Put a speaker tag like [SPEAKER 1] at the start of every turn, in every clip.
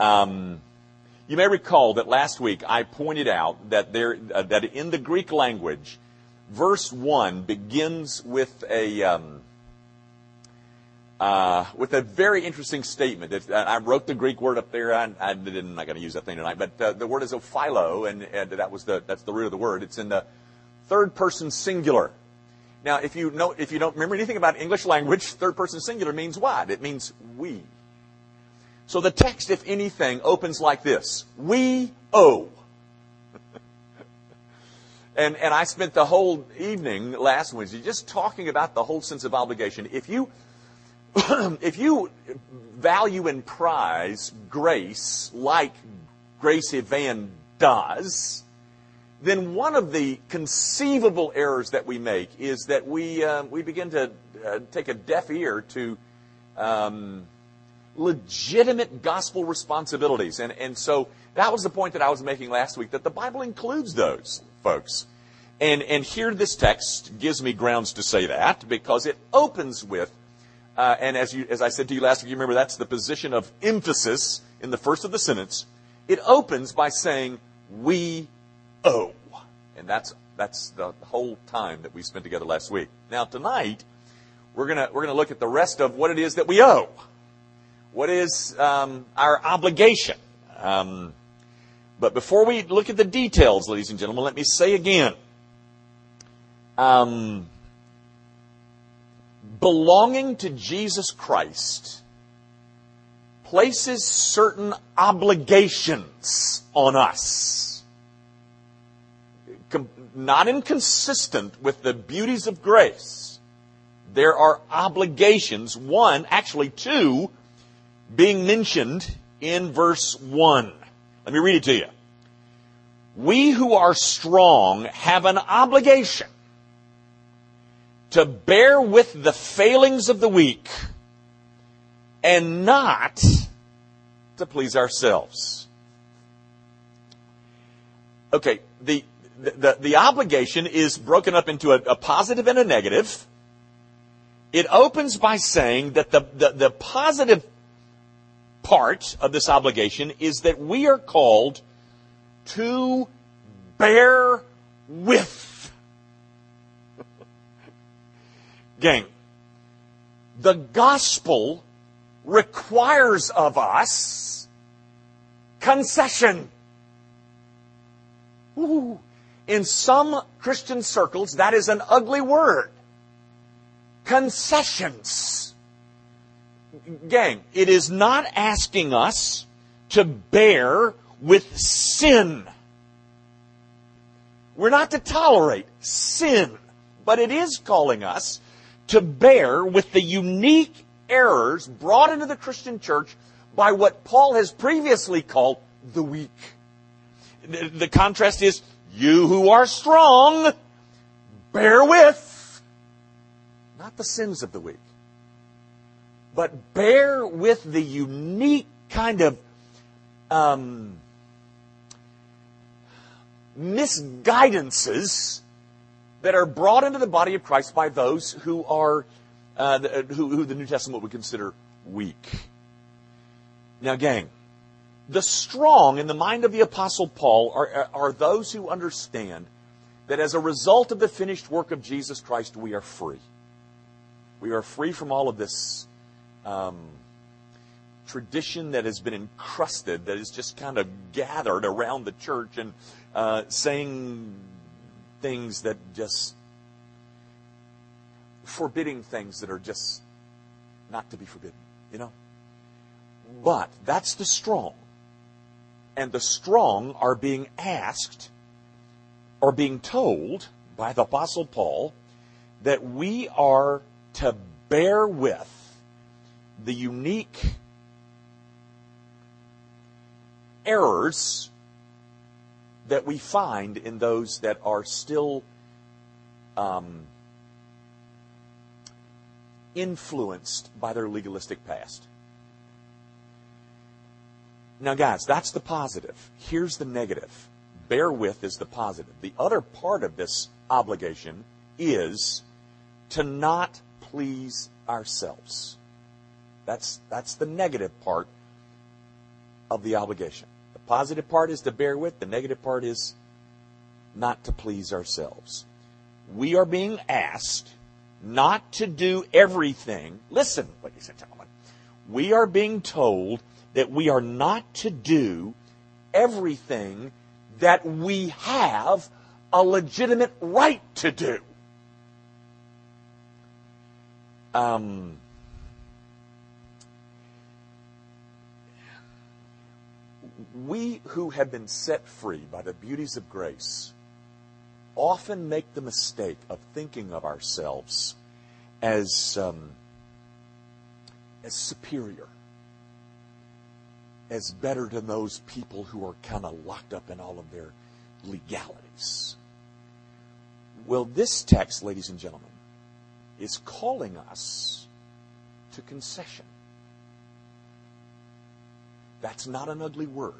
[SPEAKER 1] Um, you may recall that last week I pointed out that there uh, that in the Greek language, verse one begins with a um, uh, with a very interesting statement. If, I wrote the Greek word up there. I, I didn't, I'm not going to use that thing tonight, but uh, the word is ophilo, and, and that was the that's the root of the word. It's in the third person singular. Now, if you know, if you don't remember anything about English language, third person singular means what? It means we. So the text, if anything, opens like this: We owe. and and I spent the whole evening last Wednesday just talking about the whole sense of obligation. If you if you value and prize grace like Gracie Van does, then one of the conceivable errors that we make is that we, uh, we begin to uh, take a deaf ear to um, legitimate gospel responsibilities. And, and so that was the point that I was making last week, that the Bible includes those, folks. And, and here this text gives me grounds to say that because it opens with, uh, and as, you, as I said to you last week, you remember that's the position of emphasis in the first of the sentence. It opens by saying, we owe. And that's, that's the whole time that we spent together last week. Now tonight, we're gonna, we're gonna look at the rest of what it is that we owe. What is um, our obligation? Um, but before we look at the details, ladies and gentlemen, let me say again, um, belonging to Jesus Christ places certain obligations on us not inconsistent with the beauties of grace. There are obligations, one, actually two, being mentioned in verse 1. Let me read it to you. We who are strong have an obligation to bear with the failings of the weak and not to please ourselves. Okay, the the, the, obligation is broken up into a, a positive and a negative. It opens by saying that the, the, the positive part of this obligation is that we are called to bear with. Gang, the gospel requires of us concession. Ooh, in some Christian circles, that is an ugly word. Concessions. Gang, it is not asking us to bear with sin. We're not to tolerate sin, but it is calling us to bear with the unique errors brought into the Christian church by what Paul has previously called the weak. The contrast is you who are strong, bear with, not the sins of the weak, but bear with the unique kind of um, misguidances that are brought into the body of Christ by those who are uh, who, who the New Testament would consider weak. Now, gang, the strong in the mind of the Apostle Paul are, are those who understand that as a result of the finished work of Jesus Christ, we are free. We are free from all of this um, tradition that has been encrusted, that is just kind of gathered around the church and uh, saying things that just forbidding things that are just not to be forbidden, you know? But that's the strong and the strong are being asked or being told by the Apostle Paul that we are to bear with the unique errors that we find in those that are still um, influenced by their legalistic past. Now, guys, that's the positive. Here's the negative. Bear with is the positive. The other part of this obligation is to not please ourselves. That's, that's the negative part of the obligation. The positive part is to bear with, the negative part is not to please ourselves. We are being asked not to do everything. Listen, ladies and gentlemen. We are being told that we are not to do everything that we have a legitimate right to do. Um, we who have been set free by the beauties of grace often make the mistake of thinking of ourselves as, um, as superior, as better than those people who are kind of locked up in all of their legalities. Well, this text, ladies and gentlemen, is calling us to concession. That's not an ugly word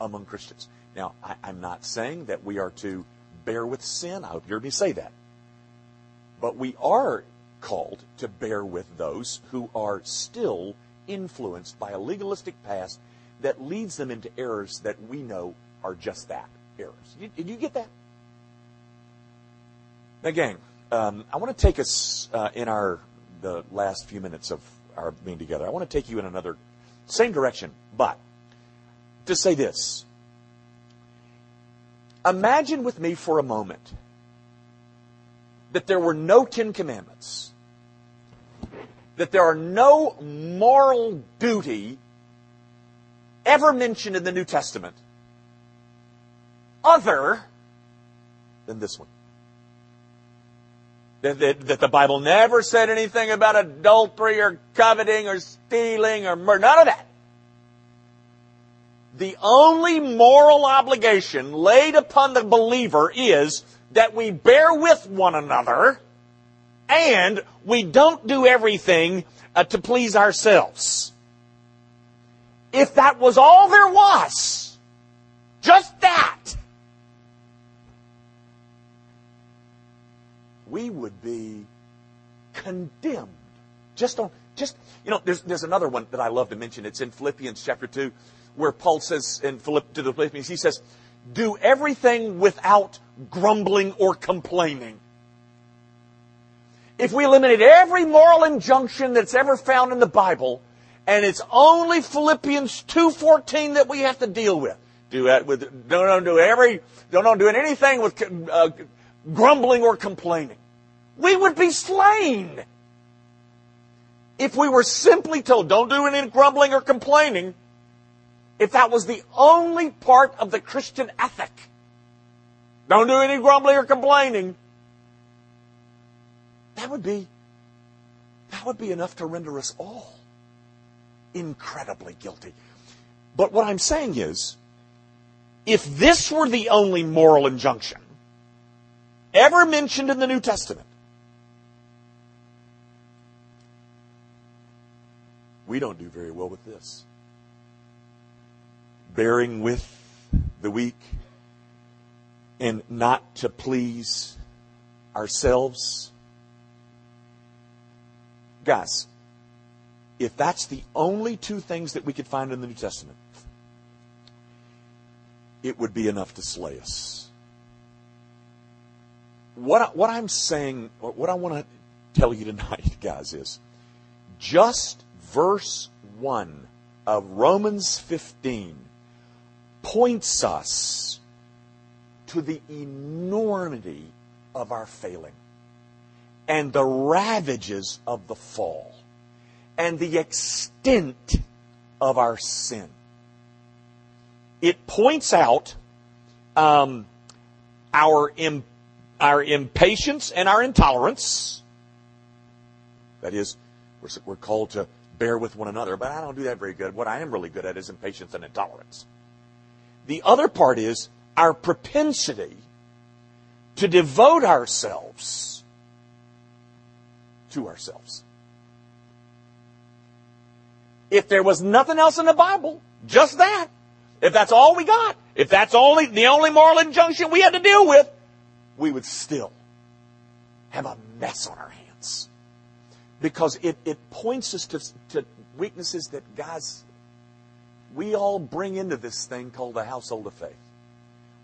[SPEAKER 1] among Christians. Now, I, am not saying that we are to bear with sin. I hope you heard me say that. But we are called to bear with those who are still influenced by a legalistic past that leads them into errors that we know are just that errors. Did you get that? Now, gang, um, I want to take us uh, in our the last few minutes of our being together. I want to take you in another same direction, but to say this. Imagine with me for a moment that there were no Ten Commandments, that there are no moral duty ever mentioned in the New Testament other than this one. That, that, that, the Bible never said anything about adultery or coveting or stealing or murder. None of that. The only moral obligation laid upon the believer is that we bear with one another and we don't do everything uh, to please ourselves. If that was all there was, just that, we would be condemned. Just on, just, you know, there's, there's another one that I love to mention. It's in Philippians chapter 2, where Paul says in Philipp, to the Philippians, he says, do everything without grumbling or complaining. If we eliminate every moral injunction that's ever found in the Bible, and it's only Philippians 2.14 that we have to deal with, do that with, don't, don't do every, don't, don't do anything with uh, grumbling or complaining. We would be slain. If we were simply told, don't do any grumbling or complaining, if that was the only part of the Christian ethic, don't do any grumbling or complaining, that would be, that would be enough to render us all incredibly guilty. But what I'm saying is, if this were the only moral injunction, ever mentioned in the New Testament. We don't do very well with this. Bearing with the weak and not to please ourselves. Guys, if that's the only two things that we could find in the New Testament, it would be enough to slay us what, what I'm saying, what I want to tell you tonight, guys, is just verse 1 of Romans 15 points us to the enormity of our failing and the ravages of the fall and the extent of our sin. It points out um, our imperfection our impatience and our intolerance. That is, we're, we're called to bear with one another, but I don't do that very good. What I am really good at is impatience and intolerance. The other part is our propensity to devote ourselves to ourselves. If there was nothing else in the Bible, just that, if that's all we got, if that's only the only moral injunction we had to deal with, we would still have a mess on our hands. Because it, it points us to, to weaknesses that, guys, we all bring into this thing called the household of faith.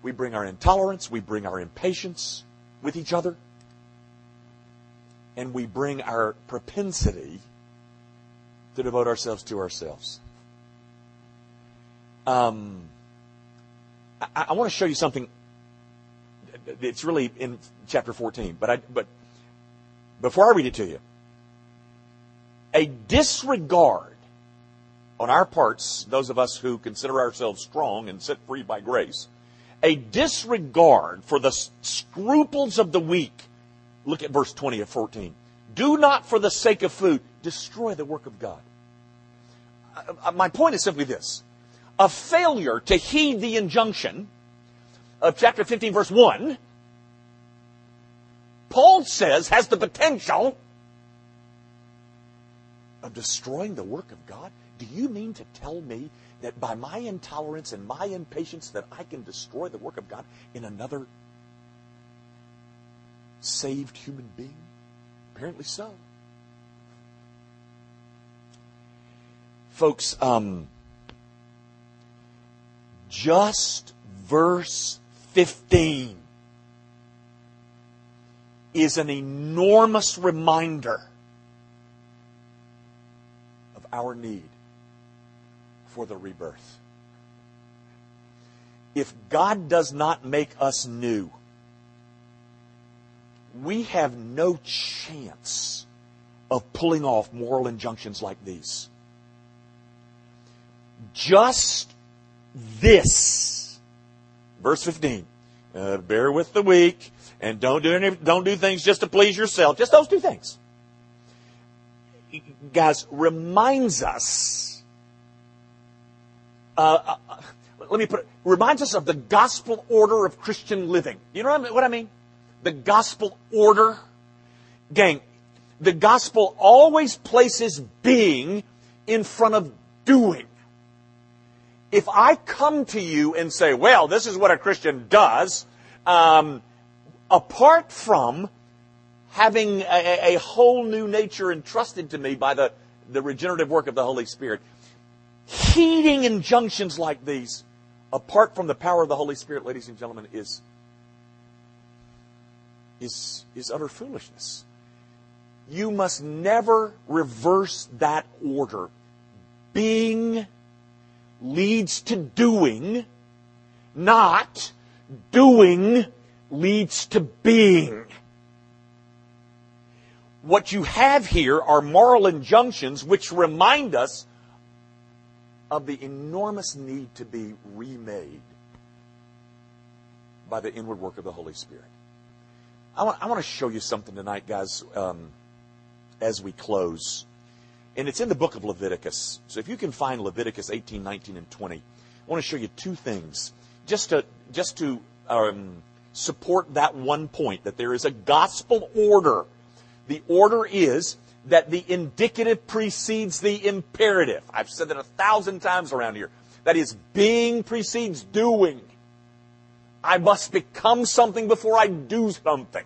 [SPEAKER 1] We bring our intolerance, we bring our impatience with each other, and we bring our propensity to devote ourselves to ourselves. Um, I, I want to show you something. It's really in chapter 14, but I, but before I read it to you, a disregard on our parts, those of us who consider ourselves strong and set free by grace, a disregard for the scruples of the weak. Look at verse 20 of 14. Do not for the sake of food destroy the work of God. Uh, uh, my point is simply this. A failure to heed the injunction of chapter 15 verse 1, Paul says has the potential of destroying the work of God. Do you mean to tell me that by my intolerance and my impatience that I can destroy the work of God in another saved human being? Apparently so. Folks, um, just verse 15 is an enormous reminder of our need for the rebirth. If God does not make us new, we have no chance of pulling off moral injunctions like these. Just this. Verse 15. Uh, bear with the weak and don't do any, don't do things just to please yourself. Just those two things. Guys, reminds us, uh, uh, let me put it, reminds us of the gospel order of Christian living. You know what I mean? The gospel order. Gang, the gospel always places being in front of doing if I come to you and say, well, this is what a Christian does, um, apart from having a, a, whole new nature entrusted to me by the, the regenerative work of the Holy Spirit, heeding injunctions like these, apart from the power of the Holy Spirit, ladies and gentlemen, is, is, is utter foolishness. You must never reverse that order. Being leads to doing, not doing leads to being. What you have here are moral injunctions which remind us of the enormous need to be remade by the inward work of the Holy Spirit. I want, I want to show you something tonight, guys, um, as we close. And it's in the book of Leviticus. So if you can find Leviticus 18, 19, and 20, I want to show you two things just to, just to um, support that one point that there is a gospel order. The order is that the indicative precedes the imperative. I've said that a thousand times around here. That is, being precedes doing. I must become something before I do something.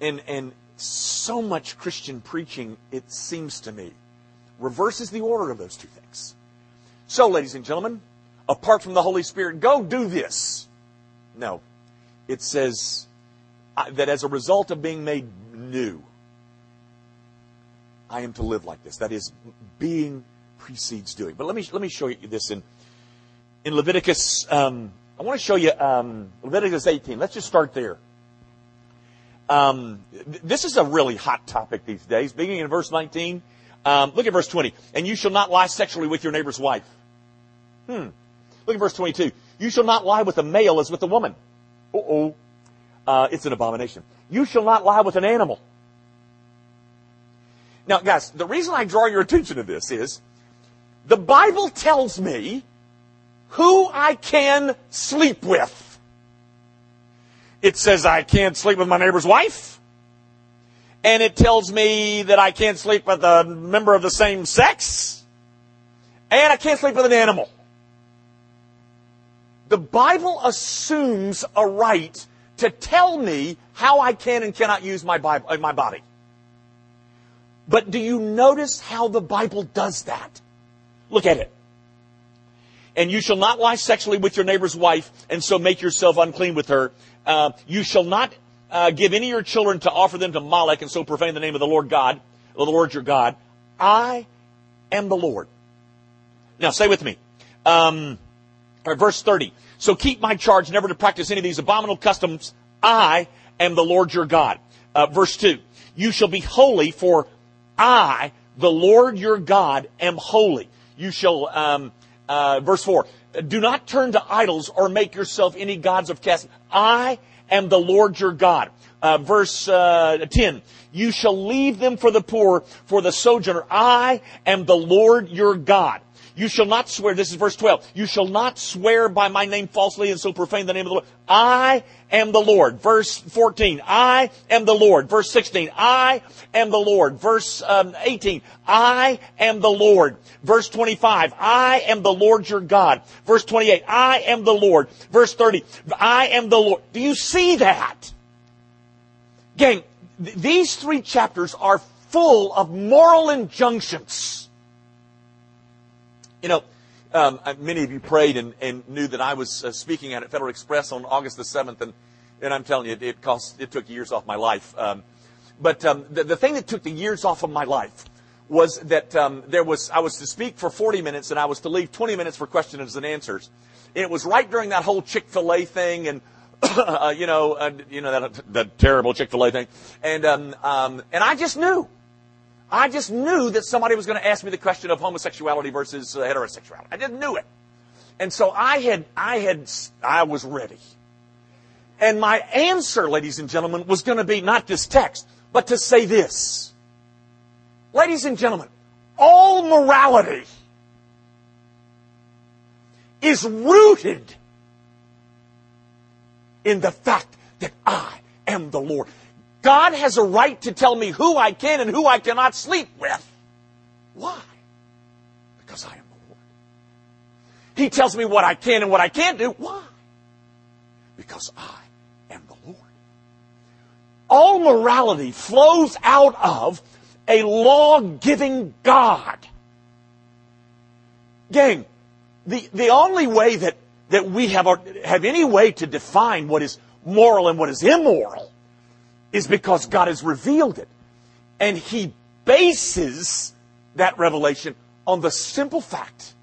[SPEAKER 1] And, and so much Christian preaching, it seems to me, reverses the order of those two things. So, ladies and gentlemen, apart from the Holy Spirit, go do this. No. It says uh, that as a result of being made new, I am to live like this. That is, being precedes doing. But let me, let me show you this in, in Leviticus. Um, I want to show you um, Leviticus 18. Let's just start there. Um, this is a really hot topic these days. Beginning in verse 19, um, look at verse 20. And you shall not lie sexually with your neighbor's wife. Hmm. Look at verse 22. You shall not lie with a male as with a woman. Uh-oh. Uh, it's an abomination. You shall not lie with an animal. Now, guys, the reason I draw your attention to this is the Bible tells me who I can sleep with. It says I can't sleep with my neighbor's wife. And it tells me that I can't sleep with a member of the same sex. And I can't sleep with an animal. The Bible assumes a right to tell me how I can and cannot use my, Bible, my body. But do you notice how the Bible does that? Look at it. and you shall not lie sexually with your neighbor's wife, and so make yourself unclean with her. Uh, you shall not uh, give any of your children to offer them to Molech, and so profane the name of the Lord God, the Lord your God. I am the Lord. Now, say with me. Um, verse 30. So keep my charge never to practice any of these abominable customs. I am the Lord your God. Uh, verse 2. You shall be holy, for I, the Lord your God, am holy. You shall, um, uh, verse 4. Do not turn to idols or make yourself any gods of cast. I am the Lord your God. Uh, verse uh, 10. You shall leave them for the poor, for the sojourner. I am the Lord your God. You shall not swear, this is verse 12. You shall not swear by my name falsely and so profane the name of the Lord. I am the Lord. Verse 14. I am the Lord. Verse 16. I am the Lord. Verse um, 18. I am the Lord. Verse 25. I am the Lord your God. Verse 28. I am the Lord. Verse 30. I am the Lord. Do you see that? Gang, th- these three chapters are full of moral injunctions. You know, um, many of you prayed and, and knew that I was uh, speaking at Federal Express on August the 7th, and, and I'm telling you, it, cost, it took years off my life. Um, but um, the, the thing that took the years off of my life was that um, there was I was to speak for 40 minutes and I was to leave 20 minutes for questions and answers. And it was right during that whole Chick Fil A thing and uh, you know uh, you know that that terrible Chick Fil A thing. And um, um, and I just knew I just knew that somebody was going to ask me the question of homosexuality versus uh, heterosexuality. I just knew it. And so I had, I had, I was ready. And my answer, ladies and gentlemen, was going to be not this text, but to say this. Ladies and gentlemen, all morality is rooted in the fact that I am the Lord. God has a right to tell me who I can and who I cannot sleep with. Why? Because I am the Lord. He tells me what I can and what I can't do. Why? Because I am the Lord. All morality flows out of a law-giving God. Gang, the, the only way that, that we have, have any way to define what is moral and what is immoral is because God has revealed it. And He bases that revelation on the simple fact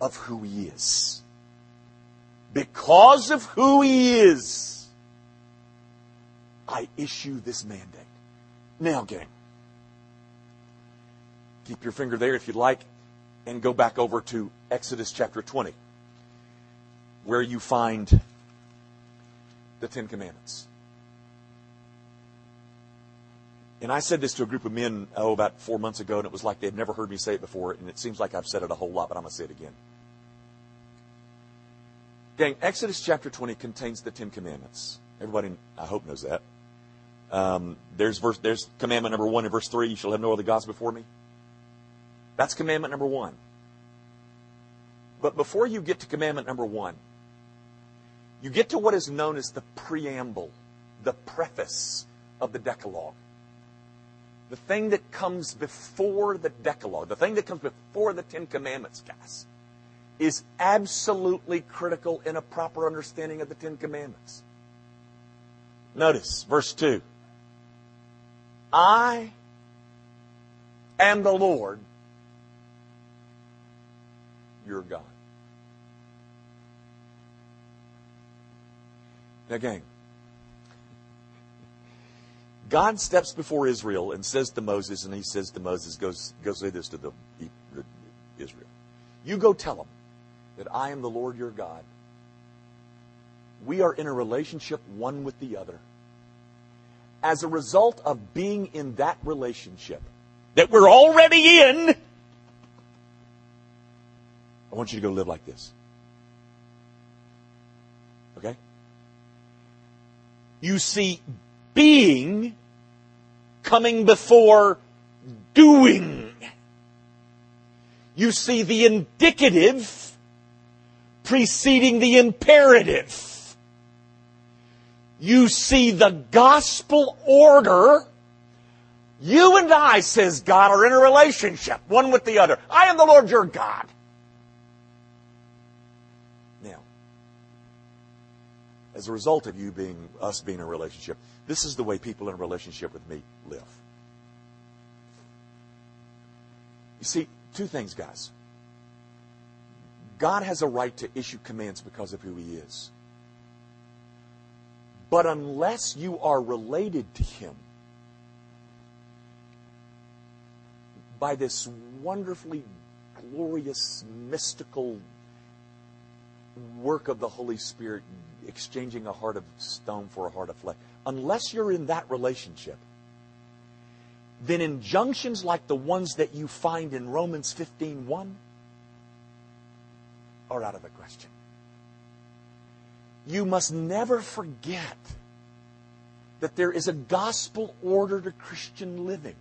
[SPEAKER 1] of who He is. Because of who He is, I issue this mandate. Now, gang, keep your finger there if you'd like, and go back over to Exodus chapter 20, where you find the Ten Commandments. And I said this to a group of men, oh, about four months ago, and it was like they'd never heard me say it before, and it seems like I've said it a whole lot, but I'm going to say it again. Gang, Exodus chapter 20 contains the Ten Commandments. Everybody, I hope, knows that. Um, there's, verse, there's commandment number one in verse 3 you shall have no other gods before me. That's commandment number one. But before you get to commandment number one, you get to what is known as the preamble, the preface of the Decalogue the thing that comes before the Decalogue, the thing that comes before the Ten Commandments, guys, is absolutely critical in a proper understanding of the Ten Commandments. Notice verse 2. I am the Lord, your God. Now, gang, God steps before Israel and says to Moses, and he says to Moses, go, go say this to the, the Israel. You go tell them that I am the Lord your God. We are in a relationship one with the other. As a result of being in that relationship that we're already in, I want you to go live like this. Okay? You see, being coming before doing. You see the indicative preceding the imperative. You see the gospel order. You and I, says God, are in a relationship, one with the other. I am the Lord your God. Now, as a result of you being, us being in a relationship, this is the way people in a relationship with me live. You see, two things, guys. God has a right to issue commands because of who He is. But unless you are related to Him by this wonderfully glorious, mystical work of the Holy Spirit, exchanging a heart of stone for a heart of flesh, unless you're in that relationship, then injunctions like the ones that you find in Romans 15:1 are out of the question. You must never forget that there is a gospel order to Christian living.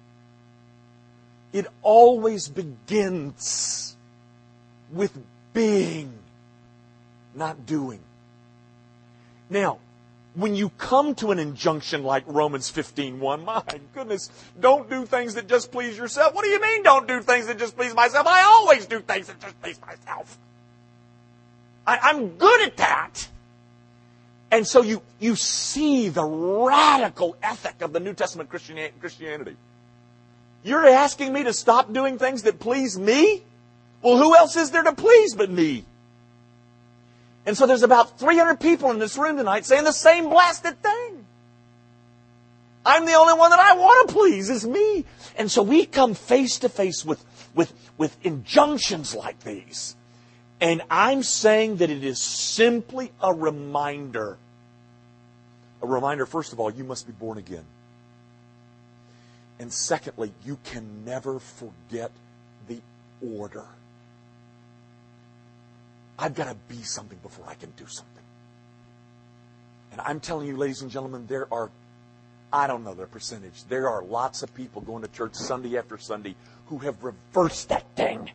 [SPEAKER 1] It always begins with being, not doing. Now, when you come to an injunction like Romans 15:1, my goodness, don't do things that just please yourself. What do you mean don't do things that just please myself? I always do things that just please myself. I, am good at that. And so you, you see the radical ethic of the New Testament Christianity. You're asking me to stop doing things that please me? Well, who else is there to please but me? And so there's about 300 people in this room tonight saying the same blasted thing. I'm the only one that I want to please is me. And so we come face to face with, with, with injunctions like these. And I'm saying that it is simply a reminder. A reminder, first of all, you must be born again. And secondly, you can never forget the order. I've got to be something before I can do something. And I'm telling you, ladies and gentlemen, there are, I don't know the percentage, there are lots of people going to church Sunday after Sunday who have reversed that thing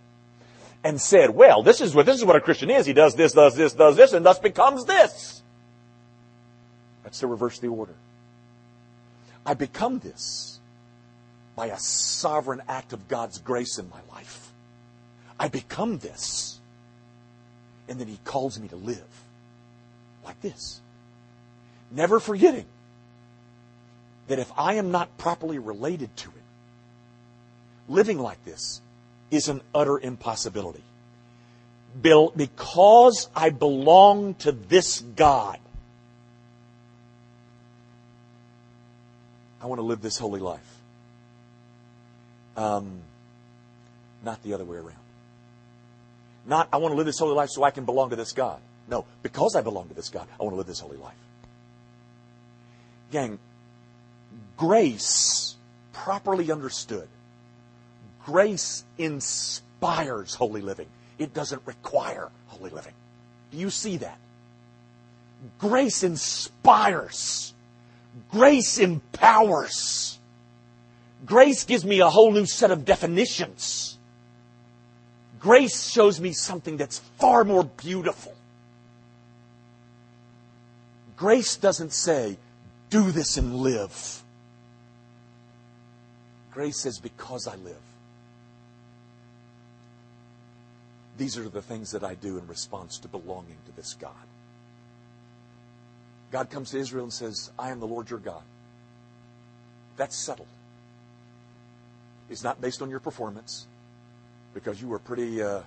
[SPEAKER 1] and said, well, this is what, this is what a Christian is. He does this, does this, does this, and thus becomes this. That's to reverse the order. I become this by a sovereign act of God's grace in my life. I become this. And then He calls me to live like this. Never forgetting that if I am not properly related to it, living like this is an utter impossibility. Bill, because I belong to this God, I want to live this holy life. Um, not the other way around. Not, I want to live this holy life so I can belong to this God. No, because I belong to this God, I want to live this holy life. Gang, grace, properly understood, grace inspires holy living. It doesn't require holy living. Do you see that? Grace inspires. Grace empowers. Grace gives me a whole new set of definitions. Grace shows me something that's far more beautiful. Grace doesn't say, do this and live. Grace says, because I live. These are the things that I do in response to belonging to this God. God comes to Israel and says, I am the Lord your God. That's settled. It's not based on your performance because you were pretty. Uh,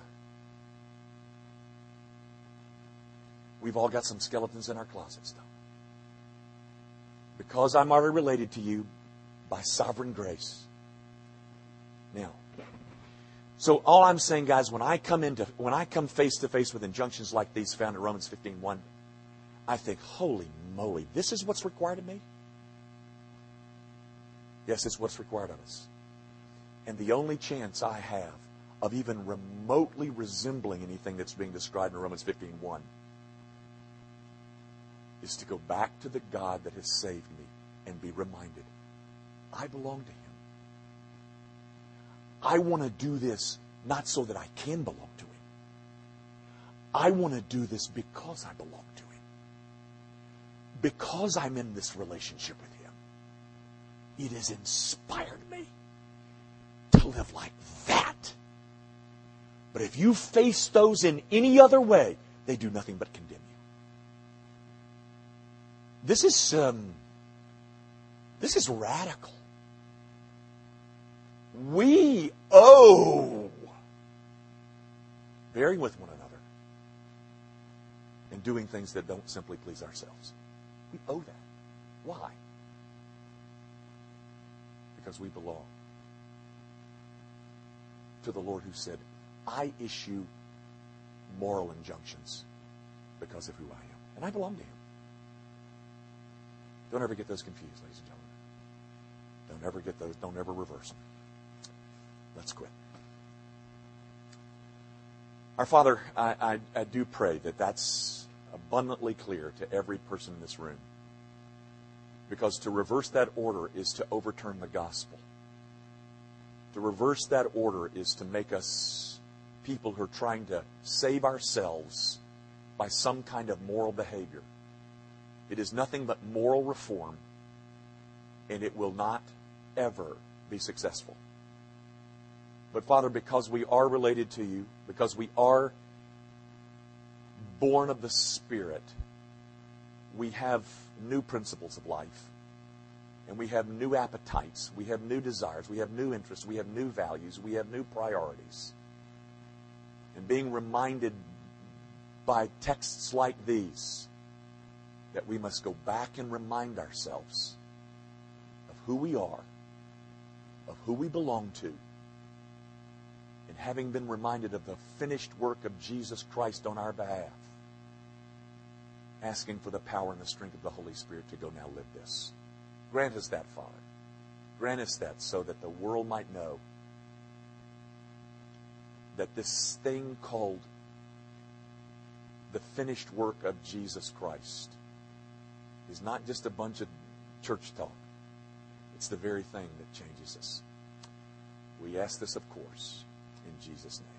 [SPEAKER 1] we've all got some skeletons in our closets, though. Because I'm already related to you by sovereign grace. Now, so all I'm saying, guys, when I come into when I come face to face with injunctions like these found in Romans 15:1, I think, holy moly, this is what's required of me? Yes, it's what's required of us. And the only chance I have of even remotely resembling anything that's being described in Romans 15:1 is to go back to the God that has saved me and be reminded I belong to him. I want to do this not so that I can belong to him. I want to do this because I belong to him. Because I'm in this relationship with him. It has inspired me to live like that. But if you face those in any other way, they do nothing but condemn you. This is um, this is radical. We owe bearing with one another and doing things that don't simply please ourselves. We owe that. Why? Because we belong to the Lord who said, I issue moral injunctions because of who I am. And I belong to Him. Don't ever get those confused, ladies and gentlemen. Don't ever get those, don't ever reverse them. Let's quit. Our Father, I, I, I do pray that that's abundantly clear to every person in this room. Because to reverse that order is to overturn the gospel. To reverse that order is to make us people who are trying to save ourselves by some kind of moral behavior. It is nothing but moral reform, and it will not ever be successful. But Father, because we are related to you, because we are born of the Spirit, we have new principles of life. And we have new appetites. We have new desires. We have new interests. We have new values. We have new priorities. And being reminded by texts like these that we must go back and remind ourselves of who we are, of who we belong to, and having been reminded of the finished work of Jesus Christ on our behalf, asking for the power and the strength of the Holy Spirit to go now live this. Grant us that, Father. Grant us that so that the world might know that this thing called the finished work of Jesus Christ is not just a bunch of church talk. It's the very thing that changes us. We ask this, of course, in Jesus' name.